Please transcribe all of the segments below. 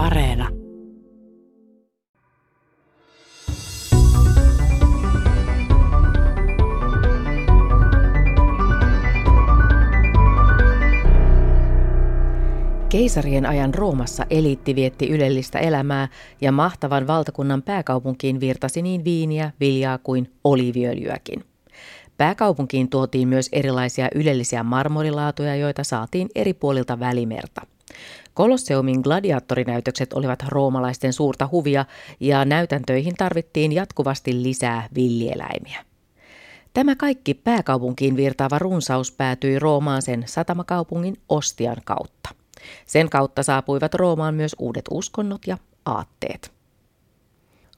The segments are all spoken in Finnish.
Areena. Keisarien ajan Roomassa eliitti vietti ylellistä elämää ja mahtavan valtakunnan pääkaupunkiin virtasi niin viiniä, viljaa kuin oliviöljyäkin. Pääkaupunkiin tuotiin myös erilaisia ylellisiä marmorilaatuja, joita saatiin eri puolilta välimerta. Kolosseumin gladiaattorinäytökset olivat roomalaisten suurta huvia ja näytäntöihin tarvittiin jatkuvasti lisää villieläimiä. Tämä kaikki pääkaupunkiin virtaava runsaus päätyi Roomaan sen satamakaupungin Ostian kautta. Sen kautta saapuivat Roomaan myös uudet uskonnot ja aatteet.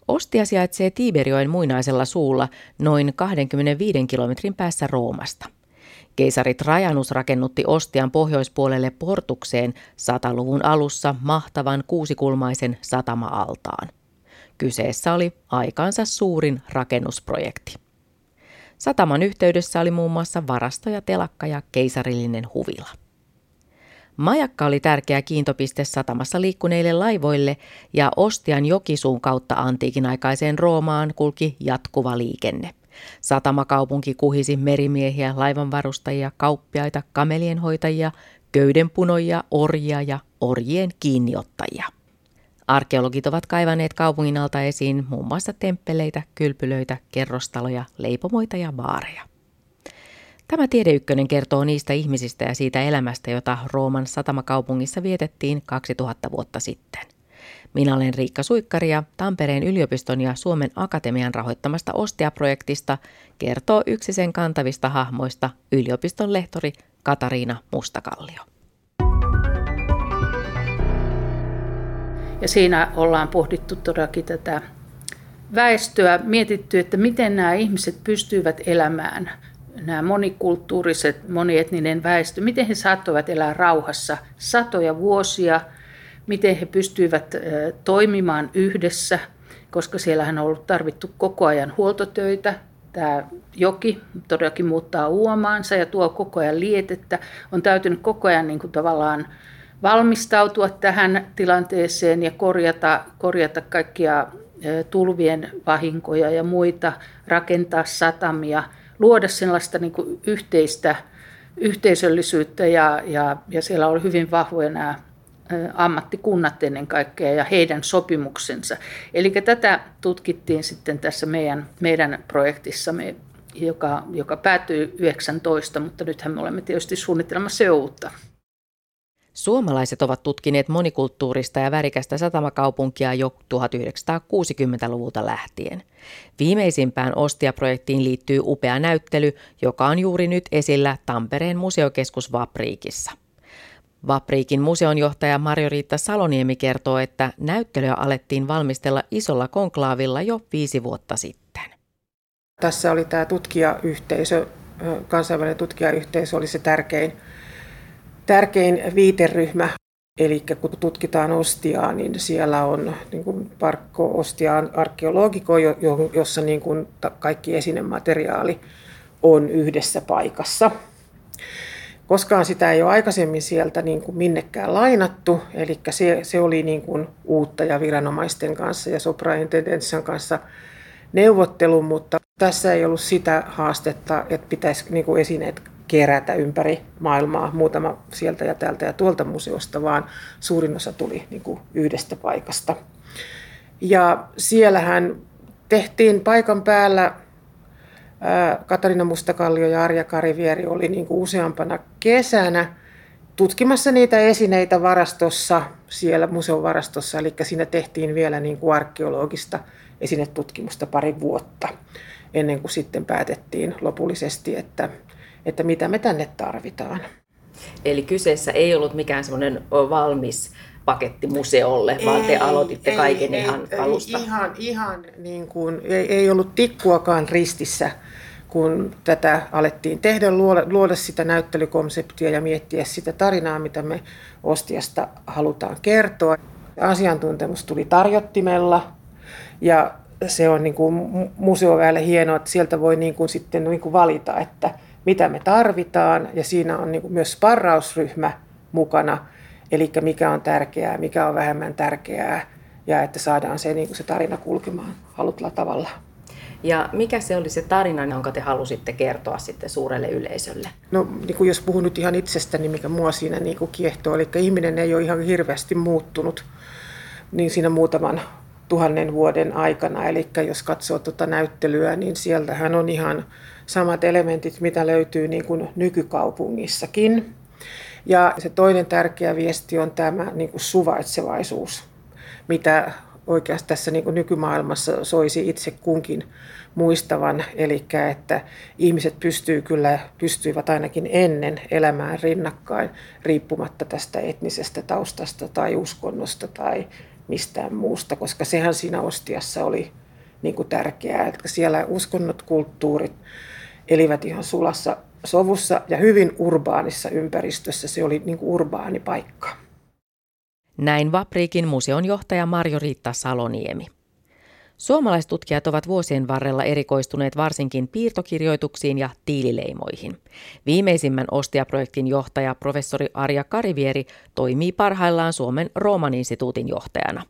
Ostia sijaitsee Tiberjoen muinaisella suulla noin 25 kilometrin päässä Roomasta. Keisari Trajanus rakennutti Ostian pohjoispuolelle portukseen sataluvun alussa mahtavan kuusikulmaisen satama-altaan. Kyseessä oli aikansa suurin rakennusprojekti. Sataman yhteydessä oli muun muassa varasto ja telakka ja keisarillinen huvila. Majakka oli tärkeä kiintopiste satamassa liikkuneille laivoille ja Ostian jokisuun kautta antiikin aikaiseen Roomaan kulki jatkuva liikenne. Satamakaupunki kuhisi merimiehiä, laivanvarustajia, kauppiaita, kamelienhoitajia, köydenpunoja, orjia ja orjien kiinniottajia. Arkeologit ovat kaivaneet kaupungin alta esiin muun muassa temppeleitä, kylpylöitä, kerrostaloja, leipomoita ja baareja. Tämä Tiedeykkönen kertoo niistä ihmisistä ja siitä elämästä, jota Rooman satamakaupungissa vietettiin 2000 vuotta sitten. Minä olen Riikka Suikkari ja Tampereen yliopiston ja Suomen Akatemian rahoittamasta Ostia-projektista kertoo yksi sen kantavista hahmoista yliopiston lehtori Katariina Mustakallio. Ja siinä ollaan pohdittu todellakin tätä väestöä, mietitty, että miten nämä ihmiset pystyvät elämään – nämä monikulttuuriset, monietninen väestö, miten he saattoivat elää rauhassa satoja vuosia, miten he pystyivät toimimaan yhdessä, koska siellähän on ollut tarvittu koko ajan huoltotöitä. Tämä joki todellakin muuttaa uomaansa ja tuo koko ajan lietettä. On täytynyt koko ajan niin kuin tavallaan valmistautua tähän tilanteeseen ja korjata, korjata kaikkia tulvien vahinkoja ja muita, rakentaa satamia – luoda sellaista niin kuin yhteistä yhteisöllisyyttä ja, ja, ja siellä oli hyvin vahvoja nämä ammattikunnat ennen kaikkea ja heidän sopimuksensa. Eli tätä tutkittiin sitten tässä meidän, meidän projektissamme, joka, joka päättyi 19, mutta nythän me olemme tietysti suunnittelemassa jo uutta. Suomalaiset ovat tutkineet monikulttuurista ja värikästä satamakaupunkia jo 1960-luvulta lähtien. Viimeisimpään Ostia-projektiin liittyy upea näyttely, joka on juuri nyt esillä Tampereen museokeskus Vapriikissa. Vapriikin museonjohtaja Marjo-Riitta Saloniemi kertoo, että näyttelyä alettiin valmistella isolla konklaavilla jo viisi vuotta sitten. Tässä oli tämä tutkijayhteisö, kansainvälinen tutkijayhteisö oli se tärkein tärkein viiteryhmä. Eli kun tutkitaan Ostiaa, niin siellä on niin kuin Parkko Ostiaan arkeologiko, jossa niin kuin kaikki esinemateriaali on yhdessä paikassa. Koskaan sitä ei ole aikaisemmin sieltä niin kuin minnekään lainattu, eli se, se oli niin kuin uutta ja viranomaisten kanssa ja Sopra Intendenssan kanssa neuvottelu, mutta tässä ei ollut sitä haastetta, että pitäisi niin kuin esineet kerätä ympäri maailmaa, muutama sieltä ja täältä ja tuolta museosta, vaan suurin osa tuli niin kuin yhdestä paikasta. Ja siellähän tehtiin paikan päällä Katarina Mustakallio ja Arja Karivieri oli niin kuin useampana kesänä tutkimassa niitä esineitä varastossa, siellä museon varastossa, eli siinä tehtiin vielä niin kuin arkeologista esinetutkimusta pari vuotta ennen kuin sitten päätettiin lopullisesti, että että mitä me tänne tarvitaan. Eli kyseessä ei ollut mikään semmoinen valmis paketti museolle, ei, vaan te aloititte ei, kaiken ei, ihan alusta. Ihan, ihan niin kuin, ei, ei ollut tikkuakaan ristissä, kun tätä alettiin tehdä, luoda, luoda sitä näyttelykonseptia ja miettiä sitä tarinaa, mitä me Ostiasta halutaan kertoa. Asiantuntemus tuli tarjottimella ja se on niin kuin museoväelle hienoa, että sieltä voi niin kuin sitten niin kuin valita, että mitä me tarvitaan, ja siinä on niin kuin myös sparrausryhmä mukana. Eli mikä on tärkeää, mikä on vähemmän tärkeää ja että saadaan se, niin kuin se tarina kulkemaan halutulla tavalla. Ja mikä se oli se tarina, jonka te halusitte kertoa sitten suurelle yleisölle? No niin kuin jos puhun nyt ihan itsestäni, mikä mua siinä niin kuin kiehtoo, eli ihminen ei ole ihan hirveästi muuttunut niin siinä muutaman tuhannen vuoden aikana. Eli jos katsoo tuota näyttelyä, niin sieltähän on ihan samat elementit, mitä löytyy niin kuin nykykaupungissakin. Ja se toinen tärkeä viesti on tämä niin kuin suvaitsevaisuus, mitä oikeastaan tässä niin kuin nykymaailmassa soisi itse kunkin muistavan, eli että ihmiset pystyy kyllä, pystyivät ainakin ennen elämään rinnakkain, riippumatta tästä etnisestä taustasta tai uskonnosta tai mistään muusta, koska sehän siinä ostiassa oli niin kuin tärkeää, että siellä uskonnot, kulttuurit elivät ihan sulassa sovussa ja hyvin urbaanissa ympäristössä. Se oli niin kuin urbaani paikka. Näin Vapriikin museon johtaja Marjo-Riitta Saloniemi. Suomalaistutkijat ovat vuosien varrella erikoistuneet varsinkin piirtokirjoituksiin ja tiilileimoihin. Viimeisimmän Ostia-projektin johtaja professori Arja Karivieri toimii parhaillaan Suomen Rooman instituutin johtajana.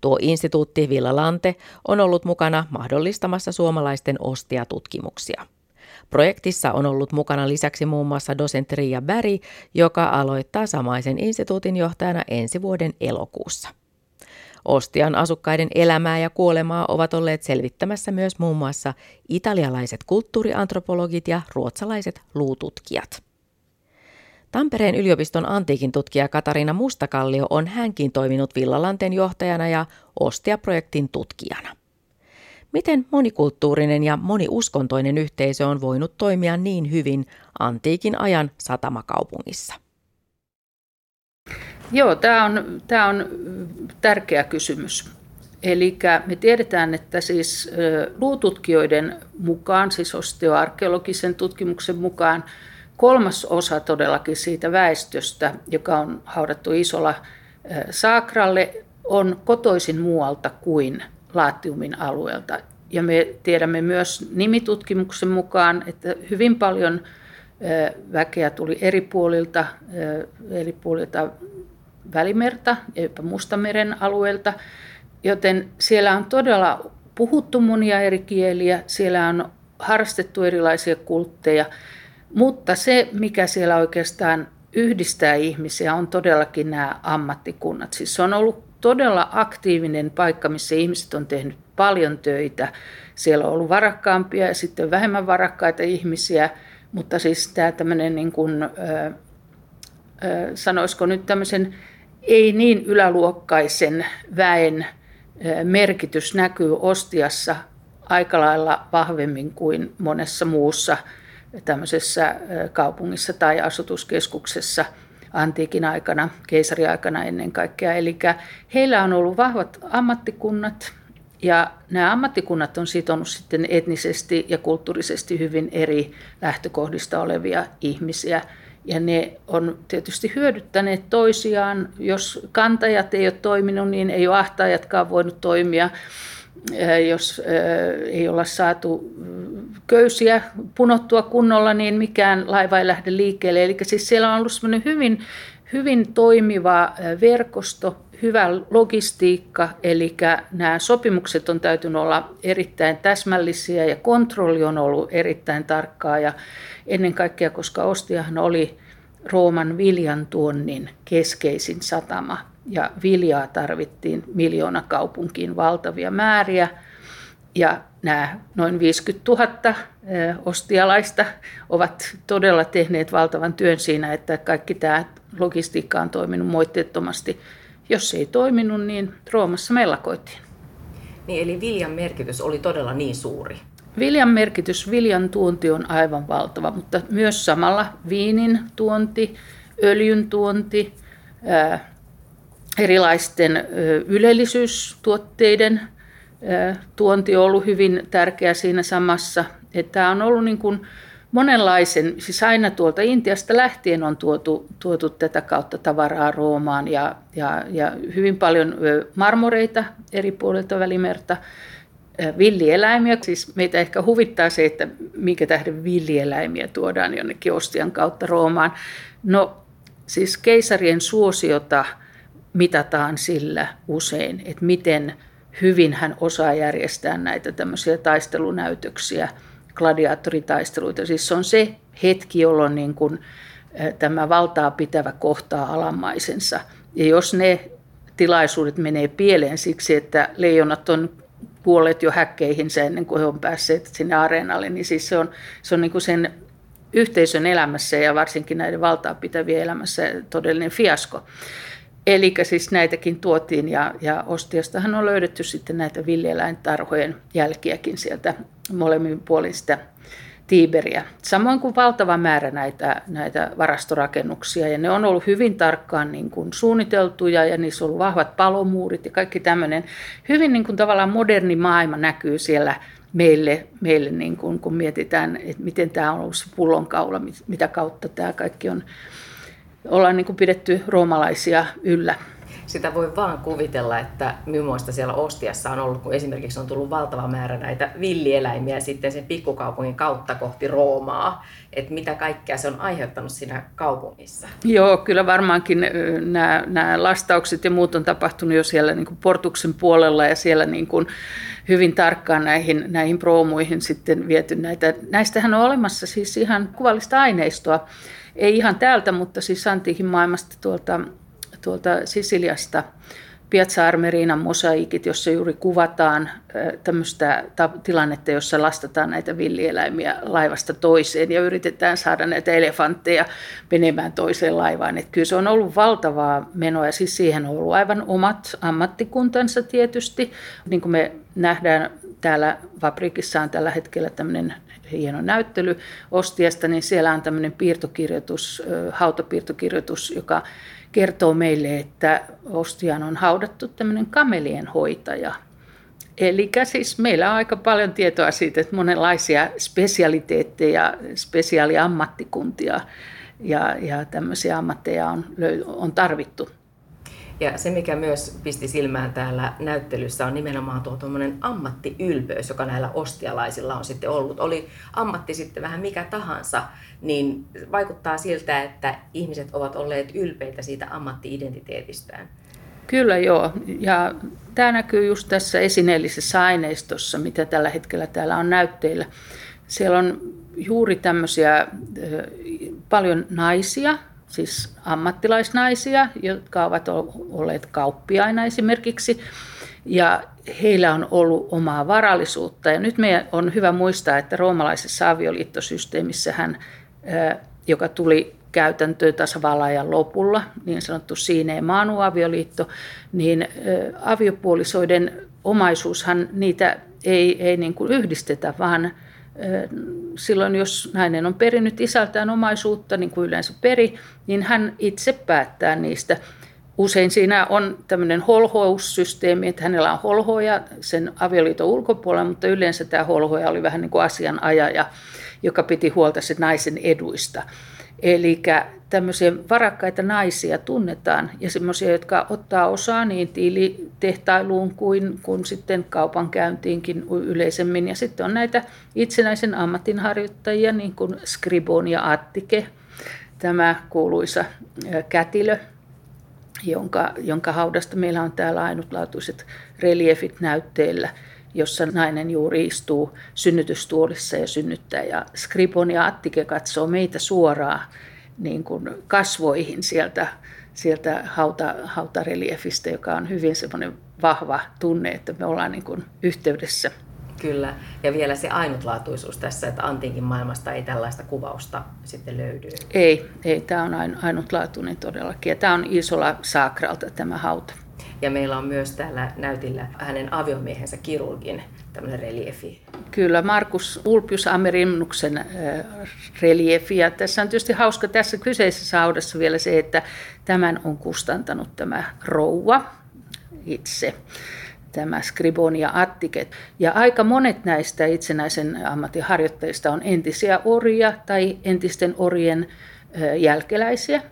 Tuo instituutti Villa Lante on ollut mukana mahdollistamassa suomalaisten Ostia-tutkimuksia. Projektissa on ollut mukana lisäksi muun muassa dosentti Riia Bäri, joka aloittaa samaisen instituutin johtajana ensi vuoden elokuussa. Ostian asukkaiden elämää ja kuolemaa ovat olleet selvittämässä myös muun muassa italialaiset kulttuuriantropologit ja ruotsalaiset luututkijat. Tampereen yliopiston antiikin tutkija Katarina Mustakallio on hänkin toiminut Villalanten johtajana ja Ostia-projektin tutkijana. Miten monikulttuurinen ja moniuskontoinen yhteisö on voinut toimia niin hyvin antiikin ajan satamakaupungissa? Joo, tämä on, tämä on tärkeä kysymys. Eli me tiedetään, että siis luututkijoiden mukaan, siis osteoarkeologisen tutkimuksen mukaan, kolmas osa todellakin siitä väestöstä, joka on haudattu isolla saakralle, on kotoisin muualta kuin Laatiumin alueelta. Ja me tiedämme myös nimitutkimuksen mukaan, että hyvin paljon väkeä tuli eri puolilta, eri puolilta Välimerta ja jopa Mustameren alueelta, joten siellä on todella puhuttu monia eri kieliä, siellä on harrastettu erilaisia kultteja, mutta se, mikä siellä oikeastaan yhdistää ihmisiä, on todellakin nämä ammattikunnat. Siis se on ollut todella aktiivinen paikka, missä ihmiset on tehnyt paljon töitä. Siellä on ollut varakkaampia ja sitten vähemmän varakkaita ihmisiä, mutta siis tämä tämmöinen, niin kuin, sanoisiko nyt tämmöisen ei niin yläluokkaisen väen merkitys näkyy Ostiassa aika lailla vahvemmin kuin monessa muussa tämmöisessä kaupungissa tai asutuskeskuksessa antiikin aikana, keisariaikana ennen kaikkea. Eli heillä on ollut vahvat ammattikunnat ja nämä ammattikunnat on sitonut sitten etnisesti ja kulttuurisesti hyvin eri lähtökohdista olevia ihmisiä – ja ne on tietysti hyödyttäneet toisiaan. Jos kantajat ei ole toiminut, niin ei ole ahtaajatkaan voinut toimia. Jos ei olla saatu köysiä punottua kunnolla, niin mikään laiva ei lähde liikkeelle. Eli siis siellä on ollut hyvin, hyvin toimiva verkosto, hyvä logistiikka, eli nämä sopimukset on täytynyt olla erittäin täsmällisiä ja kontrolli on ollut erittäin tarkkaa. Ja ennen kaikkea, koska Ostiahan oli Rooman viljan tuonnin keskeisin satama ja viljaa tarvittiin miljoona kaupunkiin valtavia määriä ja nämä noin 50 000 ostialaista ovat todella tehneet valtavan työn siinä, että kaikki tämä logistiikka on toiminut moitteettomasti jos ei toiminut, niin Roomassa mellakoitiin. Niin, eli viljan merkitys oli todella niin suuri? Viljan merkitys, viljan tuonti on aivan valtava, mutta myös samalla viinin tuonti, öljyn tuonti, ää, erilaisten ylellisyystuotteiden tuonti on ollut hyvin tärkeä siinä samassa. Että tämä on ollut niin kuin, monenlaisen, siis aina tuolta Intiasta lähtien on tuotu, tuotu tätä kautta tavaraa Roomaan ja, ja, ja hyvin paljon marmoreita eri puolilta Välimerta, villieläimiä. Siis meitä ehkä huvittaa se, että minkä tähden villieläimiä tuodaan jonnekin Ostian kautta Roomaan. No Siis keisarien suosiota mitataan sillä usein, että miten hyvin hän osaa järjestää näitä tämmöisiä taistelunäytöksiä, gladiaattoritaisteluita. Siis se on se hetki, jolloin niin kuin tämä valtaa pitävä kohtaa alamaisensa. Ja jos ne tilaisuudet menee pieleen siksi, että leijonat on kuolleet jo häkkeihinsä ennen kuin he on päässeet sinne areenalle, niin siis se on, se on niin kuin sen yhteisön elämässä ja varsinkin näiden valtaa pitävien elämässä todellinen fiasko. Eli siis näitäkin tuotiin ja, ja Ostiastahan on löydetty sitten näitä villieläintarhojen jälkiäkin sieltä molemmin puolista Tiiberiä. Samoin kuin valtava määrä näitä, näitä varastorakennuksia ja ne on ollut hyvin tarkkaan niin kuin suunniteltuja ja niissä on ollut vahvat palomuurit ja kaikki tämmöinen. Hyvin niin kuin tavallaan moderni maailma näkyy siellä meille, meille niin kuin, kun mietitään, että miten tämä on ollut se pullonkaula, mitä kautta tämä kaikki on, ollaan niin kuin pidetty roomalaisia yllä sitä voi vaan kuvitella, että muista siellä Ostiassa on ollut, kun esimerkiksi on tullut valtava määrä näitä villieläimiä sitten sen pikkukaupungin kautta kohti Roomaa, että mitä kaikkea se on aiheuttanut siinä kaupungissa. Joo, kyllä varmaankin nämä, nämä lastaukset ja muut on tapahtunut jo siellä niin kuin Portuksen puolella ja siellä niin kuin hyvin tarkkaan näihin, näihin proomuihin sitten viety näitä. Näistähän on olemassa siis ihan kuvallista aineistoa, ei ihan täältä, mutta siis antiikin maailmasta tuolta tuolta Sisiliasta Piazza Armerinan mosaikit, jossa juuri kuvataan tämmöistä tilannetta, jossa lastataan näitä villieläimiä laivasta toiseen ja yritetään saada näitä elefantteja menemään toiseen laivaan. Että kyllä se on ollut valtavaa menoa ja siis siihen on ollut aivan omat ammattikuntansa tietysti. Niin kuin me nähdään täällä Fabrikissa on tällä hetkellä tämmöinen hieno näyttely Ostiasta, niin siellä on tämmöinen piirtokirjoitus, hautapiirtokirjoitus, joka kertoo meille, että Ostiaan on haudattu tämmöinen kamelien hoitaja. Eli siis meillä on aika paljon tietoa siitä, että monenlaisia spesialiteetteja, spesiaaliammattikuntia ja, ja tämmöisiä ammatteja on, on tarvittu ja se, mikä myös pisti silmään täällä näyttelyssä, on nimenomaan tuo ammattiylpeys, joka näillä ostialaisilla on sitten ollut. Oli ammatti sitten vähän mikä tahansa, niin vaikuttaa siltä, että ihmiset ovat olleet ylpeitä siitä ammattiidentiteetistään. Kyllä joo, ja tämä näkyy just tässä esineellisessä aineistossa, mitä tällä hetkellä täällä on näytteillä. Siellä on juuri tämmöisiä paljon naisia, siis ammattilaisnaisia, jotka ovat olleet kauppiaina esimerkiksi, ja heillä on ollut omaa varallisuutta. Ja nyt meidän on hyvä muistaa, että roomalaisessa avioliittosysteemissä hän, joka tuli käytäntöön tasavallan lopulla, niin sanottu Siineen maanu avioliitto, niin aviopuolisoiden omaisuushan niitä ei, ei niin kuin yhdistetä, vaan silloin jos nainen on perinyt isältään omaisuutta, niin kuin yleensä peri, niin hän itse päättää niistä. Usein siinä on tämmöinen holhoussysteemi, että hänellä on holhoja sen avioliiton ulkopuolella, mutta yleensä tämä holhoja oli vähän niin kuin asianajaja, joka piti huolta sen naisen eduista. Eli tämmöisiä varakkaita naisia tunnetaan ja semmoisia, jotka ottaa osaa niin tiilitehtailuun kuin, kuin sitten kaupankäyntiinkin yleisemmin. Ja sitten on näitä itsenäisen ammatinharjoittajia, niin kuin Scribon ja Attike, tämä kuuluisa kätilö, jonka, jonka haudasta meillä on täällä ainutlaatuiset reliefit näytteillä – jossa nainen juuri istuu synnytystuolissa ja synnyttää. Ja Skripon ja Attike katsoo meitä suoraan niin kuin kasvoihin sieltä, sieltä hauta, hautareliefistä, joka on hyvin semmoinen vahva tunne, että me ollaan niin kuin yhteydessä. Kyllä, ja vielä se ainutlaatuisuus tässä, että antiikin maailmasta ei tällaista kuvausta sitten löydy. Ei, ei tämä on ainutlaatuinen todellakin. Ja tämä on Isola Saakralta tämä hauta. Ja meillä on myös täällä näytillä hänen aviomiehensä kirurgin tämmöinen reliefi. Kyllä, Markus Ulpius Amerinnuksen äh, reliefi. Ja tässä on tietysti hauska tässä kyseisessä haudassa vielä se, että tämän on kustantanut tämä rouva itse tämä Scriboni ja Attiket. Ja aika monet näistä itsenäisen ammatin harjoittajista on entisiä orjia tai entisten orjen äh, jälkeläisiä.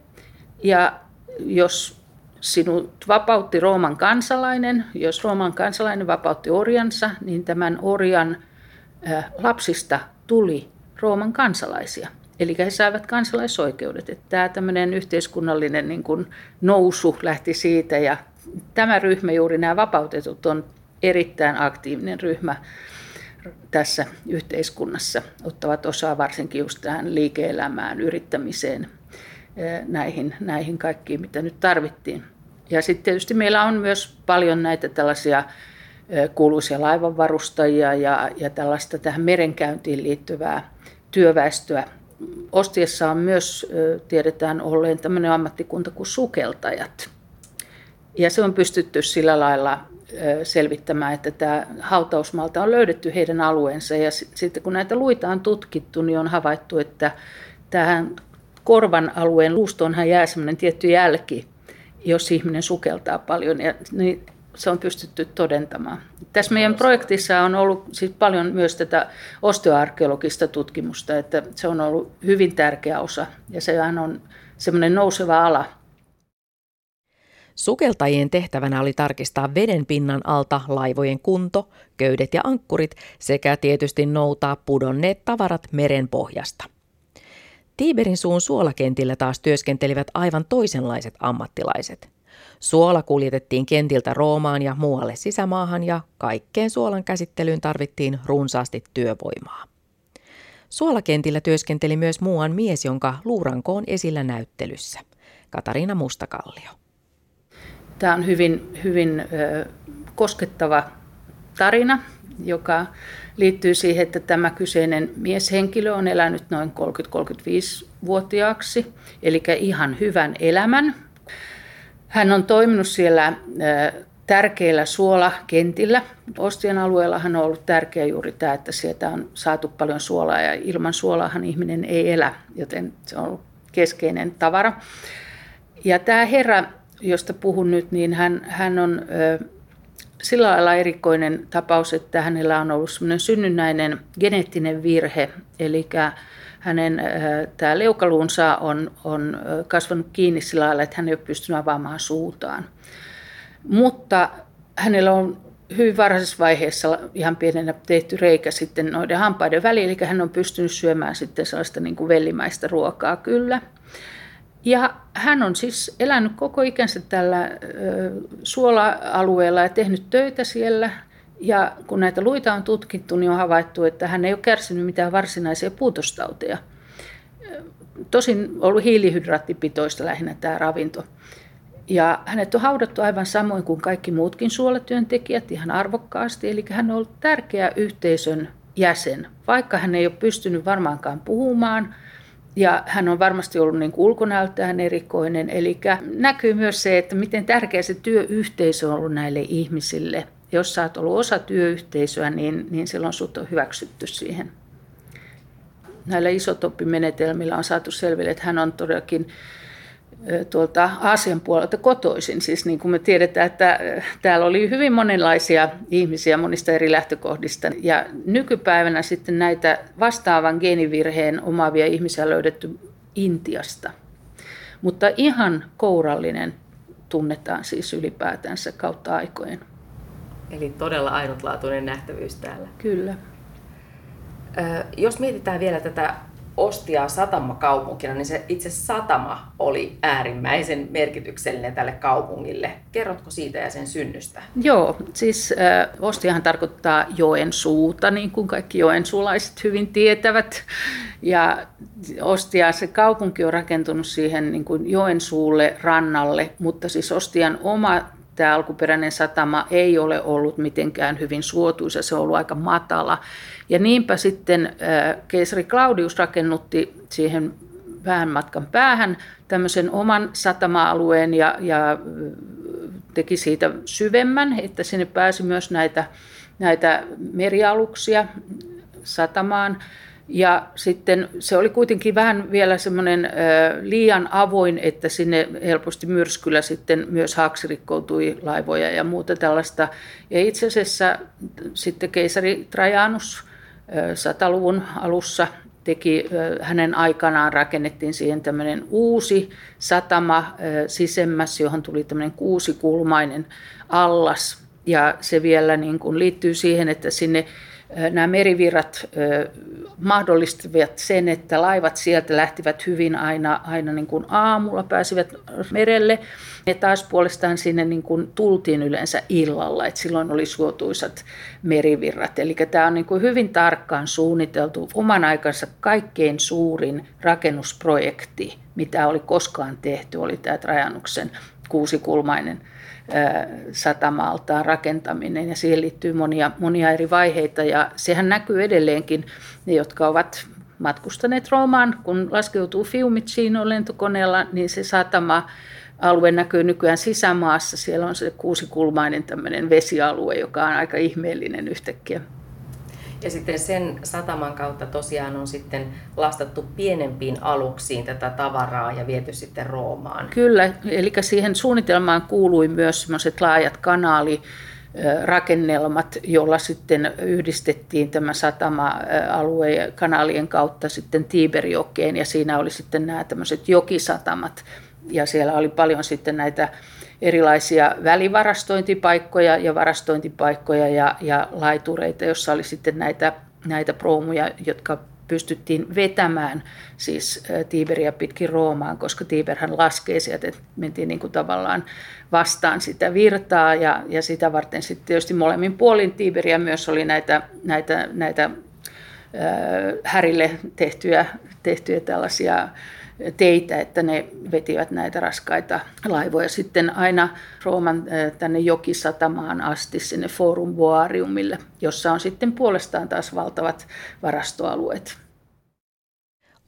Ja jos sinut vapautti Rooman kansalainen. Jos Rooman kansalainen vapautti orjansa, niin tämän orjan lapsista tuli Rooman kansalaisia. Eli he saivat kansalaisoikeudet. Että tämä yhteiskunnallinen niin kuin nousu lähti siitä ja tämä ryhmä, juuri nämä vapautetut, on erittäin aktiivinen ryhmä tässä yhteiskunnassa. Ottavat osaa varsinkin just tähän liike-elämään, yrittämiseen, näihin, näihin kaikkiin, mitä nyt tarvittiin. Ja sitten tietysti meillä on myös paljon näitä tällaisia kuuluisia laivanvarustajia ja, ja tällaista tähän merenkäyntiin liittyvää työväestöä. Ostiessa on myös, tiedetään olleen tämmöinen ammattikunta kuin sukeltajat. Ja se on pystytty sillä lailla selvittämään, että tämä hautausmalta on löydetty heidän alueensa. Ja sitten kun näitä luita on tutkittu, niin on havaittu, että tähän korvan alueen luustoonhan jää semmoinen tietty jälki, jos ihminen sukeltaa paljon. Ja niin se on pystytty todentamaan. Tässä meidän projektissa on ollut siis paljon myös tätä osteoarkeologista tutkimusta, että se on ollut hyvin tärkeä osa ja sehän on semmoinen nouseva ala. Sukeltajien tehtävänä oli tarkistaa veden pinnan alta laivojen kunto, köydet ja ankkurit sekä tietysti noutaa pudonneet tavarat meren pohjasta. Tiiberin suun suolakentillä taas työskentelivät aivan toisenlaiset ammattilaiset – Suola kuljetettiin kentiltä Roomaan ja muualle sisämaahan ja kaikkeen suolan käsittelyyn tarvittiin runsaasti työvoimaa. Suolakentillä työskenteli myös muuan mies, jonka luuranko on esillä näyttelyssä, Katariina Mustakallio. Tämä on hyvin, hyvin koskettava tarina, joka liittyy siihen, että tämä kyseinen mieshenkilö on elänyt noin 30-35-vuotiaaksi, eli ihan hyvän elämän, hän on toiminut siellä tärkeillä suolakentillä. Alueella on ollut tärkeä juuri tämä, että sieltä on saatu paljon suolaa ja ilman suolaahan ihminen ei elä, joten se on ollut keskeinen tavara. Ja tämä herra, josta puhun nyt, niin hän, hän on sillä lailla erikoinen tapaus, että hänellä on ollut synnynnäinen geneettinen virhe, eli hänen tämä leukaluunsa on, on kasvanut kiinni sillä lailla, että hän ei ole pystynyt avaamaan suutaan. Mutta hänellä on hyvin varhaisessa vaiheessa ihan pienenä tehty reikä sitten noiden hampaiden väliin, eli hän on pystynyt syömään sitten sellaista niin kuin vellimäistä ruokaa kyllä. Ja hän on siis elänyt koko ikänsä tällä suola-alueella ja tehnyt töitä siellä. Ja kun näitä luita on tutkittu, niin on havaittu, että hän ei ole kärsinyt mitään varsinaisia puutostauteja. Tosin ollut hiilihydraattipitoista lähinnä tämä ravinto. Ja hänet on haudattu aivan samoin kuin kaikki muutkin suolatyöntekijät ihan arvokkaasti. Eli hän on ollut tärkeä yhteisön jäsen, vaikka hän ei ole pystynyt varmaankaan puhumaan. Ja hän on varmasti ollut niin ulkonäöltään erikoinen. Eli näkyy myös se, että miten tärkeä se työyhteisö on ollut näille ihmisille – jos sä oot ollut osa työyhteisöä, niin, niin silloin sut on hyväksytty siihen. Näillä isotoppimenetelmillä on saatu selville, että hän on todellakin tuolta Aasian puolelta kotoisin. Siis niin kuin me tiedetään, että täällä oli hyvin monenlaisia ihmisiä monista eri lähtökohdista. Ja nykypäivänä sitten näitä vastaavan geenivirheen omaavia ihmisiä on löydetty Intiasta. Mutta ihan kourallinen tunnetaan siis ylipäätänsä kautta aikojen. Eli todella ainutlaatuinen nähtävyys täällä. Kyllä. Jos mietitään vielä tätä Ostia satamakaupunkina, niin se itse satama oli äärimmäisen merkityksellinen tälle kaupungille. Kerrotko siitä ja sen synnystä? Joo, siis Ostiahan tarkoittaa joen suuta, niin kuin kaikki joensuulaiset hyvin tietävät. Ja Ostia, se kaupunki on rakentunut siihen niin kuin joensuulle rannalle, mutta siis Ostian oma tämä alkuperäinen satama ei ole ollut mitenkään hyvin suotuisa, se on ollut aika matala. Ja niinpä sitten keisari Claudius rakennutti siihen vähän matkan päähän tämmöisen oman satama-alueen ja, ja teki siitä syvemmän, että sinne pääsi myös näitä, näitä merialuksia satamaan. Ja sitten se oli kuitenkin vähän vielä semmoinen liian avoin, että sinne helposti myrskyllä sitten myös haaksirikkoutui laivoja ja muuta tällaista. Ja itse asiassa sitten keisari Trajanus 100-luvun alussa teki, hänen aikanaan rakennettiin siihen tämmöinen uusi satama sisemmässä, johon tuli tämmöinen kuusikulmainen allas. Ja se vielä niin kuin liittyy siihen, että sinne nämä merivirrat mahdollistivat sen, että laivat sieltä lähtivät hyvin aina, aina niin kuin aamulla, pääsivät merelle. Ja taas puolestaan sinne niin kuin tultiin yleensä illalla, että silloin oli suotuisat merivirrat. Eli tämä on niin kuin hyvin tarkkaan suunniteltu oman aikansa kaikkein suurin rakennusprojekti, mitä oli koskaan tehty, oli tämä Trajanuksen kuusikulmainen satamaltaan rakentaminen ja siihen liittyy monia, monia eri vaiheita ja sehän näkyy edelleenkin ne, jotka ovat matkustaneet Roomaan, kun laskeutuu Fiumicinoon lentokoneella, niin se satama alue näkyy nykyään sisämaassa. Siellä on se kuusikulmainen tämmöinen vesialue, joka on aika ihmeellinen yhtäkkiä. Ja sitten sen sataman kautta tosiaan on sitten lastattu pienempiin aluksiin tätä tavaraa ja viety sitten Roomaan. Kyllä, eli siihen suunnitelmaan kuului myös sellaiset laajat kanaali, rakennelmat, jolla sitten yhdistettiin tämä satama-alue kanaalien kautta sitten Tiberjokeen ja siinä oli sitten nämä tämmöiset jokisatamat ja siellä oli paljon sitten näitä erilaisia välivarastointipaikkoja ja varastointipaikkoja ja, ja laitureita, jossa oli sitten näitä, näitä proomuja, jotka pystyttiin vetämään siis Tiberia pitkin Roomaan, koska Tiberhän laskee sieltä, että mentiin niin kuin tavallaan vastaan sitä virtaa ja, ja sitä varten sitten tietysti molemmin puolin Tiberia myös oli näitä, näitä, näitä äh, härille tehtyjä, tehtyjä tällaisia teitä, että ne vetivät näitä raskaita laivoja sitten aina Rooman tänne jokisatamaan asti sinne Forum Boariumille, jossa on sitten puolestaan taas valtavat varastoalueet.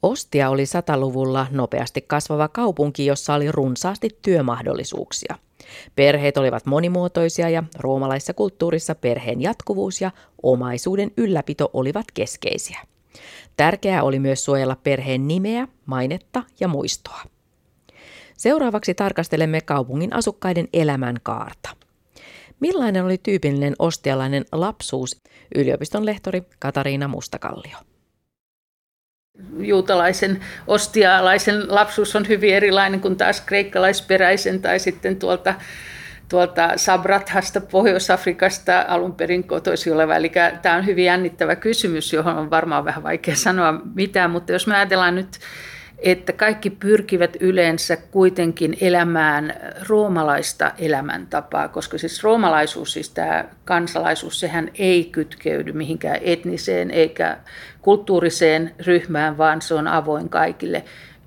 Ostia oli sataluvulla nopeasti kasvava kaupunki, jossa oli runsaasti työmahdollisuuksia. Perheet olivat monimuotoisia ja roomalaisessa kulttuurissa perheen jatkuvuus ja omaisuuden ylläpito olivat keskeisiä. Tärkeää oli myös suojella perheen nimeä, mainetta ja muistoa. Seuraavaksi tarkastelemme kaupungin asukkaiden elämän kaarta. Millainen oli tyypillinen ostialainen lapsuus, yliopiston lehtori Katariina Mustakallio? Juutalaisen ostialaisen lapsuus on hyvin erilainen kuin taas kreikkalaisperäisen tai sitten tuolta tuolta Sabrathasta, Pohjois-Afrikasta alun perin kotoisin oleva. Eli tämä on hyvin jännittävä kysymys, johon on varmaan vähän vaikea sanoa mitään, mutta jos me ajatellaan nyt, että kaikki pyrkivät yleensä kuitenkin elämään roomalaista elämäntapaa, koska siis roomalaisuus, siis tämä kansalaisuus, sehän ei kytkeydy mihinkään etniseen eikä kulttuuriseen ryhmään, vaan se on avoin kaikille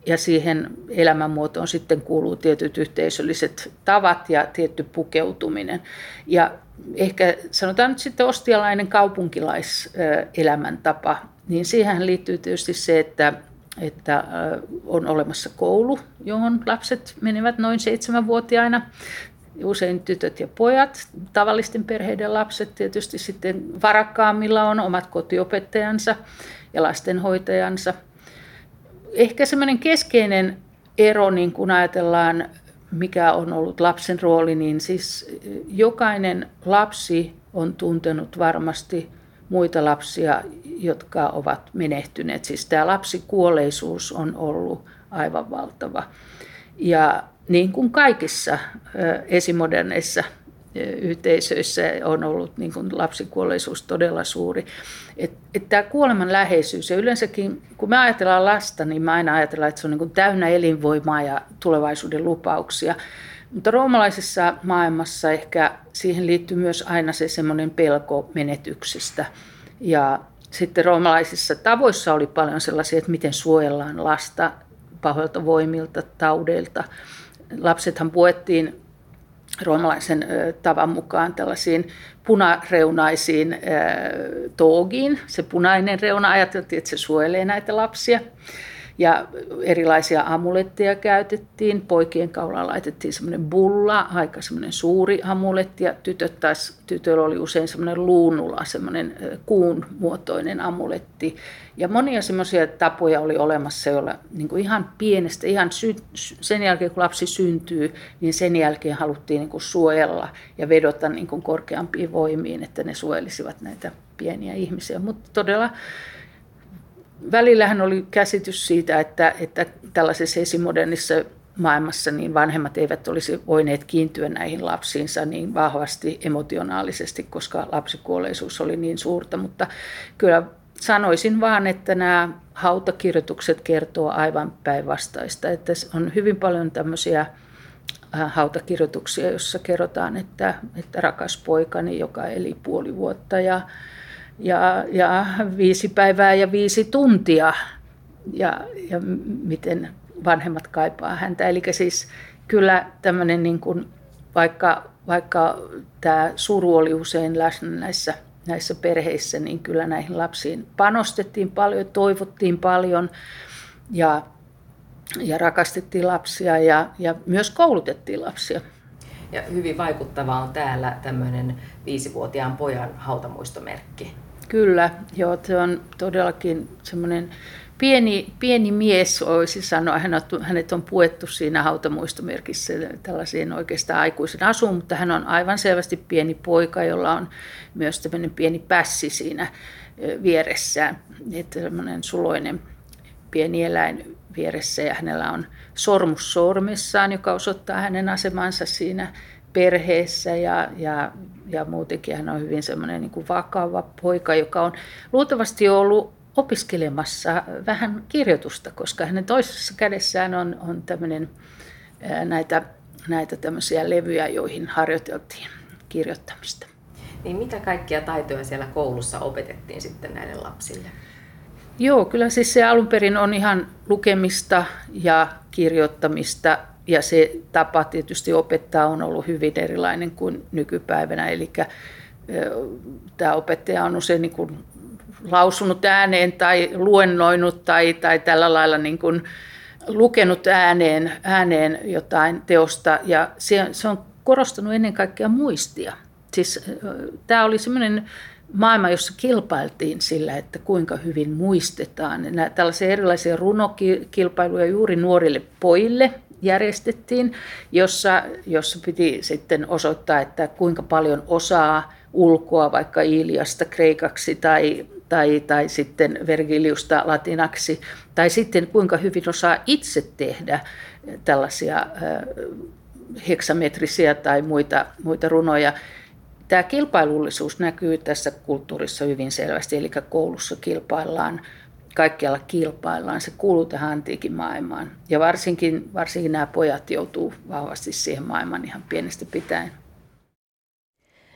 ja siihen elämänmuotoon sitten kuuluu tietyt yhteisölliset tavat ja tietty pukeutuminen. Ja ehkä sanotaan nyt sitten ostialainen kaupunkilaiselämäntapa, niin siihen liittyy tietysti se, että, että on olemassa koulu, johon lapset menevät noin seitsemänvuotiaina. Usein tytöt ja pojat, tavallisten perheiden lapset tietysti sitten varakkaammilla on omat kotiopettajansa ja lastenhoitajansa – ehkä semmoinen keskeinen ero, niin kun ajatellaan, mikä on ollut lapsen rooli, niin siis jokainen lapsi on tuntenut varmasti muita lapsia, jotka ovat menehtyneet. Siis tämä lapsikuolleisuus on ollut aivan valtava. Ja niin kuin kaikissa esimoderneissa yhteisöissä on ollut niin kuin lapsikuolleisuus todella suuri. Tämä kuoleman läheisyys ja yleensäkin kun me ajatellaan lasta, niin me aina ajatellaan, että se on niin kuin täynnä elinvoimaa ja tulevaisuuden lupauksia. Mutta roomalaisessa maailmassa ehkä siihen liittyy myös aina se semmoinen pelko menetyksestä. Ja sitten roomalaisissa tavoissa oli paljon sellaisia, että miten suojellaan lasta pahoilta voimilta, taudeilta. Lapsethan puettiin roomalaisen tavan mukaan tällaisiin punareunaisiin toogiin. Se punainen reuna ajateltiin, että se suojelee näitä lapsia. Ja erilaisia amuletteja käytettiin. Poikien kaulaan laitettiin semmoinen bulla, aika semmoinen suuri amuletti. Ja tytöt taas, tytöllä oli usein semmoinen luunula, semmoinen kuun muotoinen amuletti. Ja monia semmoisia tapoja oli olemassa, joilla niin kuin ihan pienestä, ihan sy- sen jälkeen kun lapsi syntyy, niin sen jälkeen haluttiin niin kuin suojella ja vedota niin kuin korkeampiin voimiin, että ne suojelisivat näitä pieniä ihmisiä. Mutta todella välillähän oli käsitys siitä, että, että tällaisessa esimodernissa maailmassa niin vanhemmat eivät olisi voineet kiintyä näihin lapsiinsa niin vahvasti emotionaalisesti, koska lapsikuolleisuus oli niin suurta. Mutta kyllä sanoisin vaan, että nämä hautakirjoitukset kertoo aivan päinvastaista. Että on hyvin paljon tämmöisiä hautakirjoituksia, joissa kerrotaan, että, että rakas poikani, joka eli puoli vuotta ja, ja, ja viisi päivää ja viisi tuntia, ja, ja miten vanhemmat kaipaa häntä. Eli siis kyllä tämmöinen, niin kuin, vaikka, vaikka tämä suru oli usein läsnä näissä, näissä perheissä, niin kyllä näihin lapsiin panostettiin paljon, toivottiin paljon ja, ja rakastettiin lapsia ja, ja myös koulutettiin lapsia. Ja hyvin vaikuttava on täällä tämmöinen viisivuotiaan pojan hautamuistomerkki. Kyllä, joo, se on todellakin semmoinen pieni, pieni mies, voisi sanoa. Hänet on puettu siinä hautamuistomerkissä tällaiseen oikeastaan aikuisen asuun, mutta hän on aivan selvästi pieni poika, jolla on myös tämmöinen pieni pässi siinä vieressään. Että semmoinen suloinen pieni eläin vieressä ja hänellä on sormus sormessaan, joka osoittaa hänen asemansa siinä perheessä ja, ja, ja muutenkin hän on hyvin semmoinen niin kuin vakava poika, joka on luultavasti ollut opiskelemassa vähän kirjoitusta, koska hänen toisessa kädessään on, on tämmöinen, näitä, näitä tämmöisiä levyjä, joihin harjoiteltiin kirjoittamista. Niin mitä kaikkia taitoja siellä koulussa opetettiin sitten näille lapsille? Joo, kyllä siis se alun perin on ihan lukemista ja kirjoittamista ja se tapa tietysti opettaa on ollut hyvin erilainen kuin nykypäivänä. Eli tämä opettaja on usein niin kuin lausunut ääneen tai luennoinut tai, tai tällä lailla niin kuin lukenut ääneen, ääneen jotain teosta ja se, se on korostanut ennen kaikkea muistia. Siis, tämä oli semmoinen maailma, jossa kilpailtiin sillä, että kuinka hyvin muistetaan. Nämä, tällaisia erilaisia runokilpailuja juuri nuorille pojille järjestettiin, jossa, jossa piti sitten osoittaa, että kuinka paljon osaa ulkoa vaikka Iliasta kreikaksi tai tai, tai sitten Vergiliusta latinaksi, tai sitten kuinka hyvin osaa itse tehdä tällaisia heksametrisiä tai muita, muita runoja. Tämä kilpailullisuus näkyy tässä kulttuurissa hyvin selvästi, eli koulussa kilpaillaan, kaikkialla kilpaillaan. Se kuuluu tähän antiikin maailmaan. Ja varsinkin, varsinkin nämä pojat joutuu vahvasti siihen maailmaan ihan pienestä pitäen.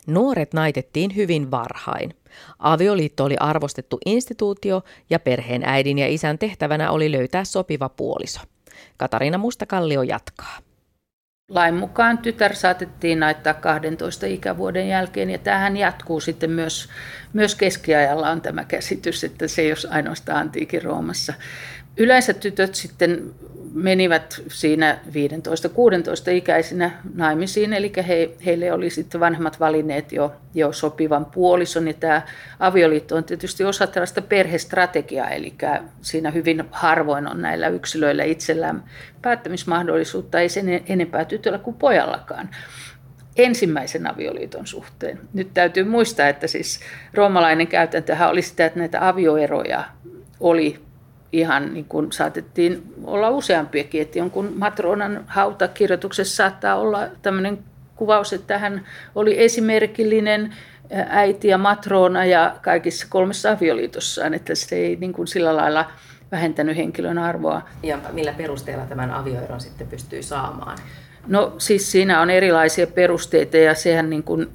Nuoret naitettiin hyvin varhain. Avioliitto oli arvostettu instituutio ja perheen äidin ja isän tehtävänä oli löytää sopiva puoliso. Katariina Mustakallio jatkaa. Lain mukaan tytär saatettiin naittaa 12 ikävuoden jälkeen ja tähän jatkuu sitten myös, myös keskiajalla on tämä käsitys, että se ei ole ainoastaan antiikin Roomassa. Yleensä tytöt sitten menivät siinä 15-16 ikäisinä naimisiin, eli he, heille oli sitten vanhemmat valinneet jo, jo sopivan puolison. Ja tämä avioliitto on tietysti osa tällaista perhestrategiaa, eli siinä hyvin harvoin on näillä yksilöillä itsellään päättämismahdollisuutta, ei sen enempää tytöllä kuin pojallakaan ensimmäisen avioliiton suhteen. Nyt täytyy muistaa, että siis roomalainen käytäntöhän oli sitä, että näitä avioeroja oli ihan niin kuin saatettiin olla useampiakin, että jonkun matronan hautakirjoituksessa saattaa olla tämmöinen kuvaus, että hän oli esimerkillinen äiti ja matrona ja kaikissa kolmessa avioliitossaan, että se ei niin kuin sillä lailla vähentänyt henkilön arvoa. Ja millä perusteella tämän avioeron sitten pystyy saamaan? No siis siinä on erilaisia perusteita ja sehän niin kuin,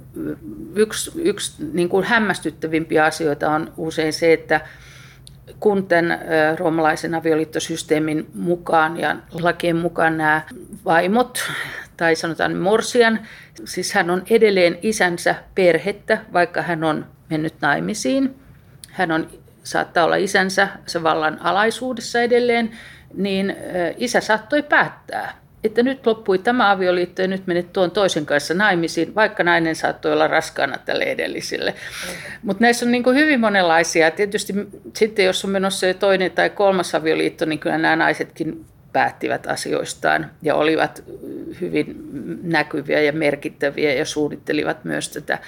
yksi, yksi niin kuin hämmästyttävimpiä asioita on usein se, että kun tämän roomalaisen avioliittosysteemin mukaan ja lakien mukaan nämä vaimot, tai sanotaan morsian, siis hän on edelleen isänsä perhettä, vaikka hän on mennyt naimisiin. Hän on, saattaa olla isänsä se vallan alaisuudessa edelleen, niin isä saattoi päättää, että nyt loppui tämä avioliitto ja nyt menet tuon toisen kanssa naimisiin, vaikka nainen saattoi olla raskaana tälle edelliselle. Mm. Mutta näissä on niin kuin hyvin monenlaisia. Tietysti sitten jos on menossa jo toinen tai kolmas avioliitto, niin kyllä nämä naisetkin päättivät asioistaan ja olivat hyvin näkyviä ja merkittäviä ja suunnittelivat myös tätä,